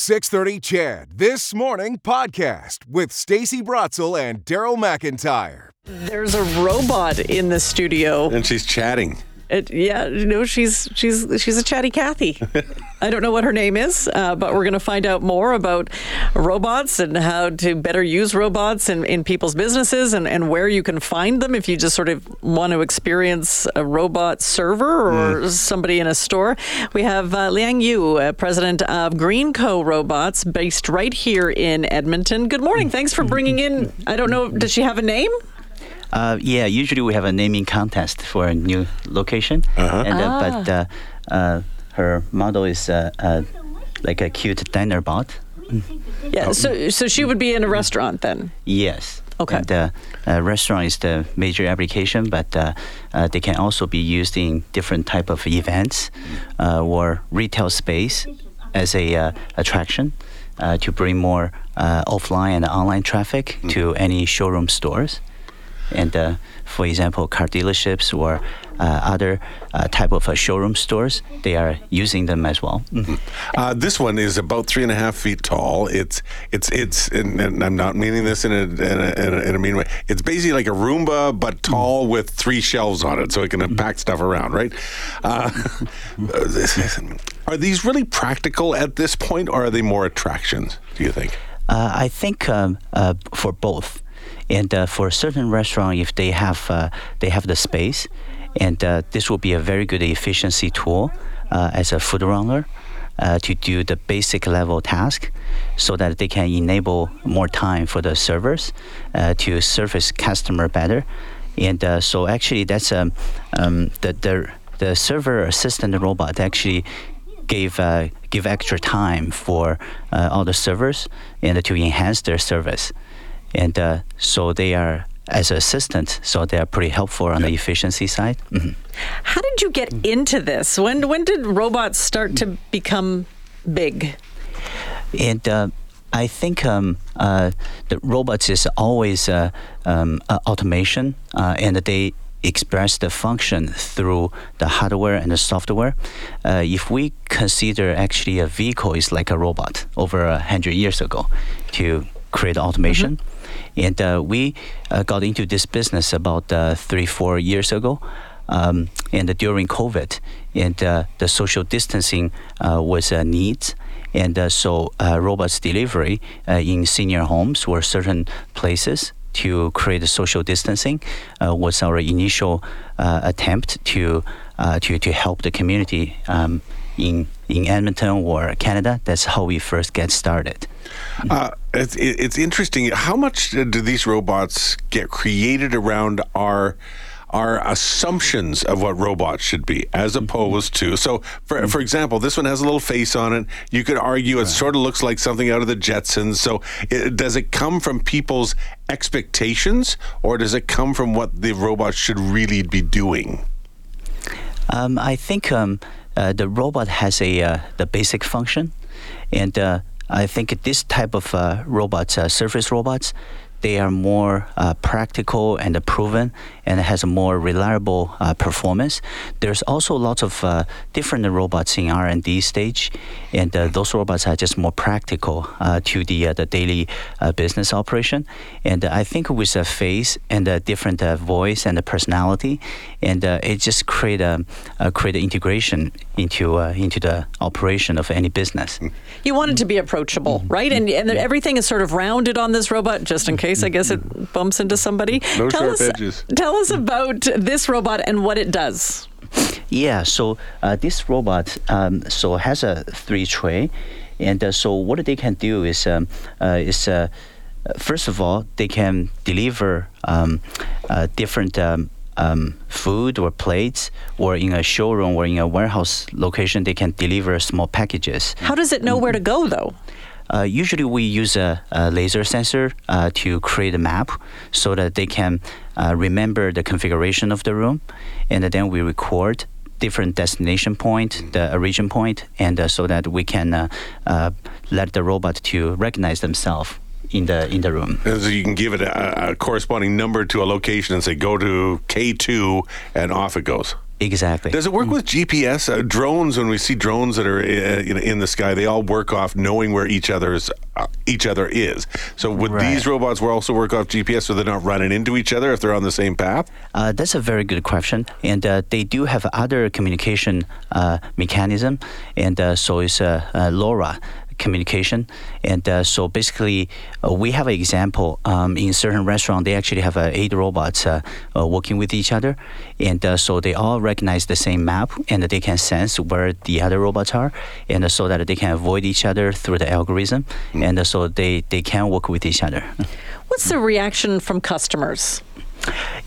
630 CHED This Morning podcast with Stacey Brotzel and Daryl McIntyre. There's a robot in the studio. And she's chatting. It, yeah, you know, she's she's she's a chatty Cathy. I don't know what her name is, uh, but we're going to find out more about robots and how to better use robots in, in people's businesses and, and where you can find them if you just sort of want to experience a robot server or mm. somebody in a store. We have uh, Liang Yu, uh, president of GreenCo Robots, based right here in Edmonton. Good morning. Thanks for bringing in. I don't know. Does she have a name? Uh, yeah, usually we have a naming contest for a new location, uh-huh. and, uh, ah. but uh, uh, her model is uh, like a cute diner bot. Yeah, so so she would be in a restaurant then. Yes. Okay. And, uh, uh, restaurant is the major application, but uh, they can also be used in different type of events or retail space as a attraction to bring more offline and online traffic mm. to any showroom stores and uh, for example, car dealerships or uh, other uh, type of uh, showroom stores, they are using them as well. Mm-hmm. Uh, this one is about three and a half feet tall. It's it's it's, and, and I'm not meaning this in a, in a, in, a, in a mean way. It's basically like a Roomba but tall mm-hmm. with three shelves on it, so it can mm-hmm. pack stuff around. Right? Uh, are these really practical at this point, or are they more attractions? Do you think? I think um, for both. And uh, for a certain restaurant, if they have uh, they have the space, and uh, this will be a very good efficiency tool uh, as a food runner. Uh, to do the basic level task so that they can enable more time for the servers to service customer better and so actually that's um, um, the, the the server assistant robot actually gave uh, give extra time for uh, all the servers and to enhance their service and uh, so they are as assistants, so they are pretty helpful on the efficiency side. Mm-hmm. How did you get into this? When when did robots start to become big? And uh, I think um, uh, the robots is always uh, um, automation, uh, and they express the function through the hardware and the software. Uh, if we consider actually a vehicle is like a robot over a hundred years ago to create automation. And uh, we uh, got into this business about uh, three, four years ago. Um, and during COVID, and uh, the social distancing uh, was a need. And uh, so, robots delivery in senior homes or certain places to create social distancing was our initial attempt to, to, to help the community um, in, in Edmonton or Canada. That's how we first get started. Uh, it's, it's interesting. How much do these robots get created around our our assumptions of what robots should be, as mm-hmm. opposed to. So, for for example, this one has a little face on it. You could argue it sort of looks like something out of the Jetsons. So, it, does it come from people's expectations, or does it come from what the robot should really be doing? Um, I think um, uh, the robot has a uh, the basic function, and uh, I think this type of uh, robots, uh, surface robots, they are more uh, practical and proven and has a more reliable uh, performance. There's also lots of uh, different robots in R&D stage, and uh, those robots are just more practical uh, to the uh, the daily business operation. And I think with a face and a different voice and a personality, and it just create a, create an integration into into the operation of any business. You want it to be approachable, right? And and everything is sort of rounded on this robot, just in case I guess it bumps into somebody. No tell sharp us, edges. Tell us about this robot and what it does. Yeah, so uh, this robot um, so has a three tray, and uh, so what they can do is um, uh, is uh, first of all they can deliver um, uh, different. Um, um, food or plates, or in a showroom or in a warehouse location, they can deliver small packages. How does it know where to go, though? Uh, usually, we use a, a laser sensor uh, to create a map so that they can uh, remember the configuration of the room, and then we record different destination point, the origin point, and uh, so that we can uh, uh, let the robot to recognize themselves in the in the room. So you can give it a, a corresponding number to a location and say go to K2 and off it goes. Exactly. Does it work with GPS uh, drones? When we see drones that are uh, you know, in the sky, they all work off knowing where each other's uh, each other is. So would Right. these robots also work off GPS, so they're not running into each other if they're on the same path? Uh, that's a very good question, and uh, they do have other communication uh, mechanism, and uh, so is LoRa communication, and uh, so basically uh, we have an example um, in certain restaurant they actually have uh, eight robots uh, uh, working with each other, and uh, so they all recognize the same map, and they can sense where the other robots are, and uh, so that they can avoid each other through the algorithm, and uh, so they they can work with each other. What's the reaction from customers?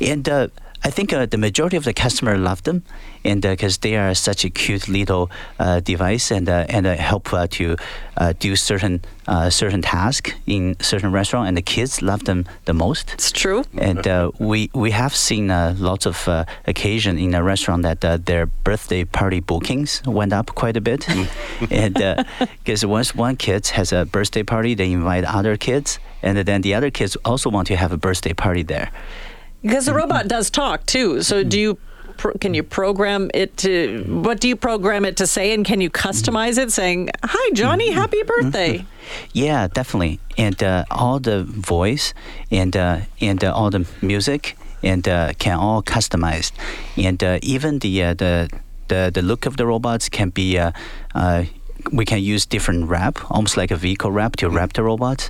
And uh, I think uh, the majority of the customer love them, and because they are such a cute little uh, device, and uh, and uh, help uh, to uh, do certain uh, certain task in certain restaurant, and the kids love them the most. It's true. And uh, we we have seen uh, lots of uh, occasion in a restaurant that uh, their birthday party bookings went up quite a bit, and because once one kid has a birthday party, they invite other kids, and then the other kids also want to have a birthday party there. Because the robot does talk too. So do you can you program it to what do you program it to say and can you customize it saying, "Hi Johnny, happy birthday." Yeah, definitely. And uh, all the voice and uh, and uh, all the music and uh, can all customized. And uh, even the, uh, the the the look of the robots can be. Uh, uh, we can use different wrap, almost like a vehicle wrap, to wrap the robots,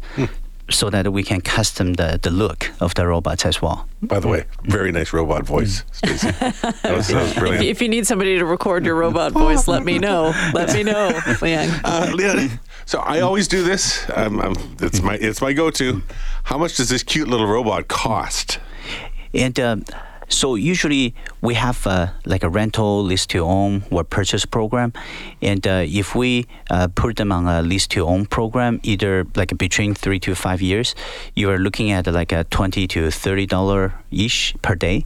so that we can custom the, the look of the robots as well. By the way, very nice robot voice, Stacey. That was, that was If, brilliant. if you need somebody to record your robot voice, let me know. Let me know, Liang. Uh, Leon, so I always do this. Um, um, it's my it's my go-to. How much does this cute little robot cost? And um, so usually we have uh, like a rental lease to own or purchase program, and uh, if we uh, put them on a lease to own program, either like between three to five years, you are looking at like a twenty to thirty dollar each per day.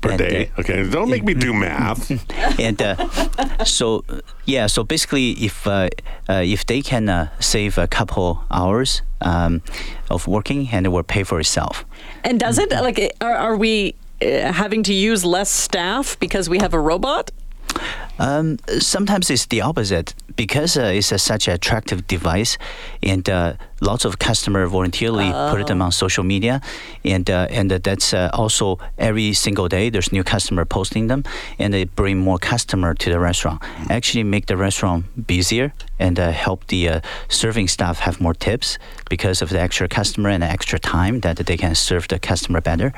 Per And, day. uh, Okay, don't make me do math. and uh, so yeah so basically if uh, uh, if they can uh, save a couple hours um, of working and it will pay for itself And does it like are, are we having to use less staff because we have a robot? Um, sometimes it's the opposite because uh, it's a, such an attractive device, and uh, lots of customer voluntarily put them on social media, and uh, and that's uh, also every single day there's new customer posting them, and they bring more customer to the restaurant. Actually, make the restaurant busier and uh, help the uh, serving staff have more tips because of the extra customer and the extra time that they can serve the customer better.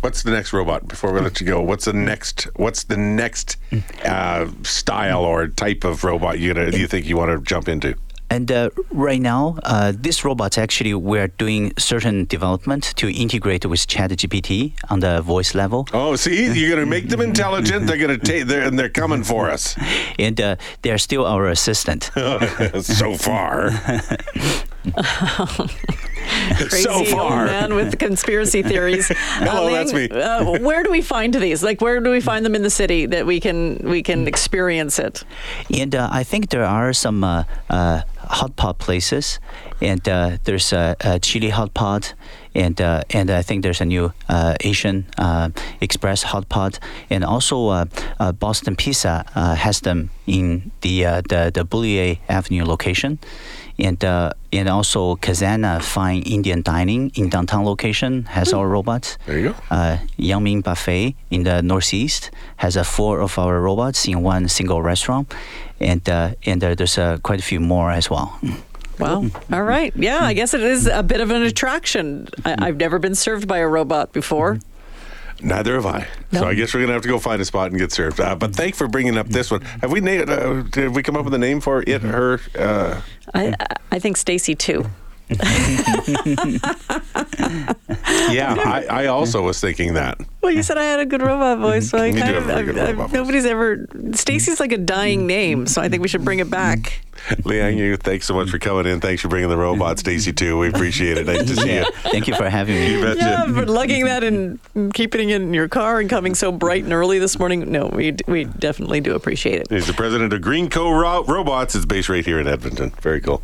What's the next robot before we let you go? What's the next? What's the next uh, style or type of robot you gonna, you think you want to jump into? And uh, right now, uh, this robot actually we're doing certain development to integrate with ChatGPT on the voice level, Oh, see, you're gonna make them intelligent. They're gonna take. They're and they're coming for us. and uh, they are still our assistant. so far, Crazy so old far. man with the conspiracy theories. Hello, that's me. Uh, where do we find these? Like, where do we find them in the city that we can we can experience it? And uh, I think there are some uh, uh, hot pot places, and uh, there's a, a chili hot pot, and uh, and I think there's a new uh, Asian uh, Express hot pot, and also uh, uh, Boston Pizza uh, has them in the uh, the the Boulier Avenue location. And uh, and also Khazana Fine Indian Dining in downtown location has our robots. There you go. Uh, Yangming Buffet in the Northeast has uh, four of our robots in one single restaurant, and uh, and uh, there's uh, quite a few more as well. Wow. All right. Yeah, I guess it is a bit of an attraction. I, I've never been served by a robot before. Neither have I. So I guess we're gonna have to go find a spot and get served. Uh, but thanks for bringing up this one. Have we named? Uh, did we come up with a name for it? Her? Uh, I I think Stacey too. yeah, I, I also was thinking that. Well, you said I had a good robot voice, so I You do kind have of a I've, good I've- robot voice. nobody's ever. Stacey's like a dying name, so I think we should bring it back. Liang Yu, thanks so much for coming in. Thanks for bringing the robot, Stacey, too. We appreciate it. Nice to see you. Thank you for having me. You betcha. Yeah, for lugging that and keeping it in your car and coming so bright and early this morning. No, we we definitely do appreciate it. He's the president of GreenCo Robots. It's based right here in Edmonton. Very cool.